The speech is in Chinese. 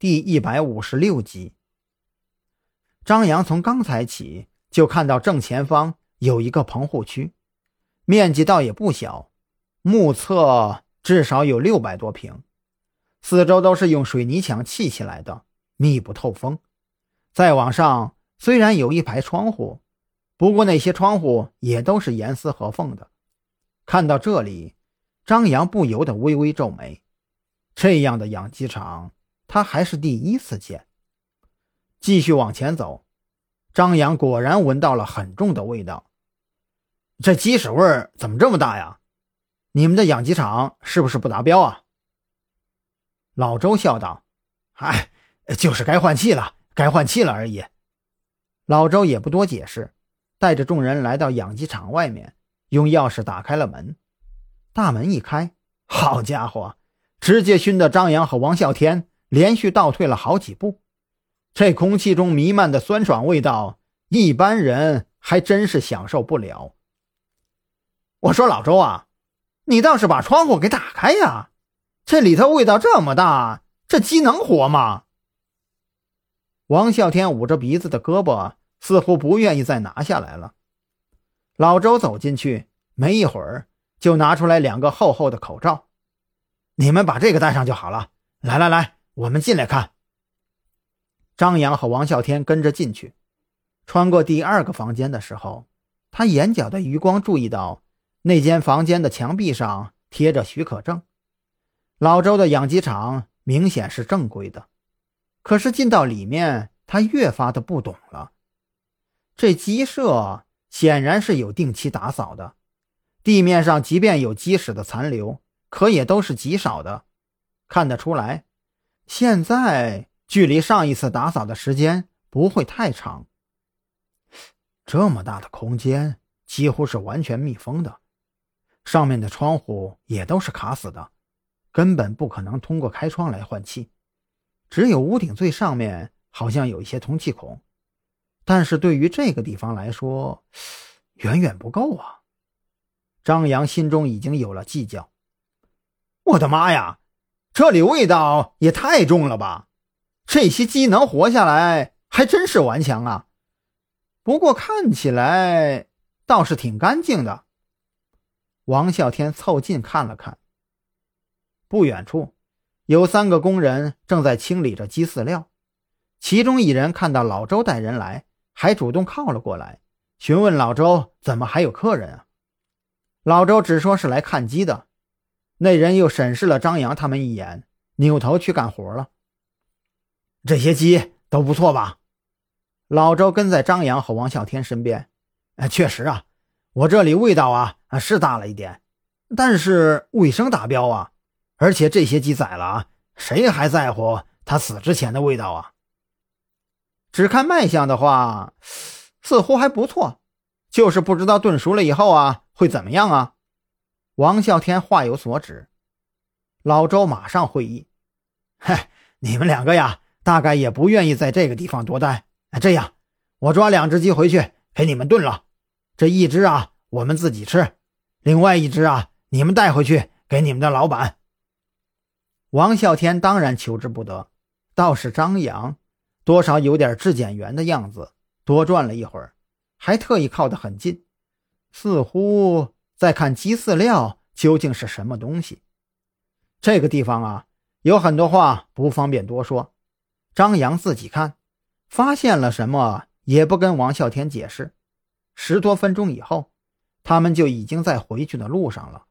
第一百五十六集。张扬从刚才起就看到正前方有一个棚户区，面积倒也不小，目测至少有六百多平，四周都是用水泥墙砌起来的，密不透风。再往上，虽然有一排窗户，不过那些窗户也都是严丝合缝的。看到这里，张扬不由得微微皱眉。这样的养鸡场，他还是第一次见。继续往前走，张扬果然闻到了很重的味道。这鸡屎味儿怎么这么大呀？你们的养鸡场是不是不达标啊？老周笑道：“哎，就是该换气了，该换气了而已。”老周也不多解释，带着众人来到养鸡场外面。用钥匙打开了门，大门一开，好家伙，直接熏得张扬和王啸天连续倒退了好几步。这空气中弥漫的酸爽味道，一般人还真是享受不了。我说老周啊，你倒是把窗户给打开呀！这里头味道这么大，这鸡能活吗？王啸天捂着鼻子的胳膊，似乎不愿意再拿下来了。老周走进去，没一会儿就拿出来两个厚厚的口罩，你们把这个戴上就好了。来来来，我们进来看。张扬和王啸天跟着进去，穿过第二个房间的时候，他眼角的余光注意到那间房间的墙壁上贴着许可证。老周的养鸡场明显是正规的，可是进到里面，他越发的不懂了。这鸡舍。显然是有定期打扫的，地面上即便有鸡屎的残留，可也都是极少的。看得出来，现在距离上一次打扫的时间不会太长。这么大的空间几乎是完全密封的，上面的窗户也都是卡死的，根本不可能通过开窗来换气。只有屋顶最上面好像有一些通气孔。但是对于这个地方来说，远远不够啊！张扬心中已经有了计较。我的妈呀，这里味道也太重了吧！这些鸡能活下来，还真是顽强啊。不过看起来倒是挺干净的。王啸天凑近看了看，不远处有三个工人正在清理着鸡饲料，其中一人看到老周带人来。还主动靠了过来，询问老周怎么还有客人啊？老周只说是来看鸡的。那人又审视了张扬他们一眼，扭头去干活了。这些鸡都不错吧？老周跟在张扬和王啸天身边。哎，确实啊，我这里味道啊啊是大了一点，但是卫生达标啊。而且这些鸡宰了啊，谁还在乎它死之前的味道啊？只看卖相的话，似乎还不错，就是不知道炖熟了以后啊会怎么样啊？王啸天话有所指，老周马上会意：“嗨，你们两个呀，大概也不愿意在这个地方多待。这样，我抓两只鸡回去给你们炖了，这一只啊我们自己吃，另外一只啊你们带回去给你们的老板。”王啸天当然求之不得，倒是张扬。多少有点质检员的样子，多转了一会儿，还特意靠得很近，似乎再看鸡饲料究竟是什么东西。这个地方啊，有很多话不方便多说。张扬自己看，发现了什么也不跟王啸天解释。十多分钟以后，他们就已经在回去的路上了。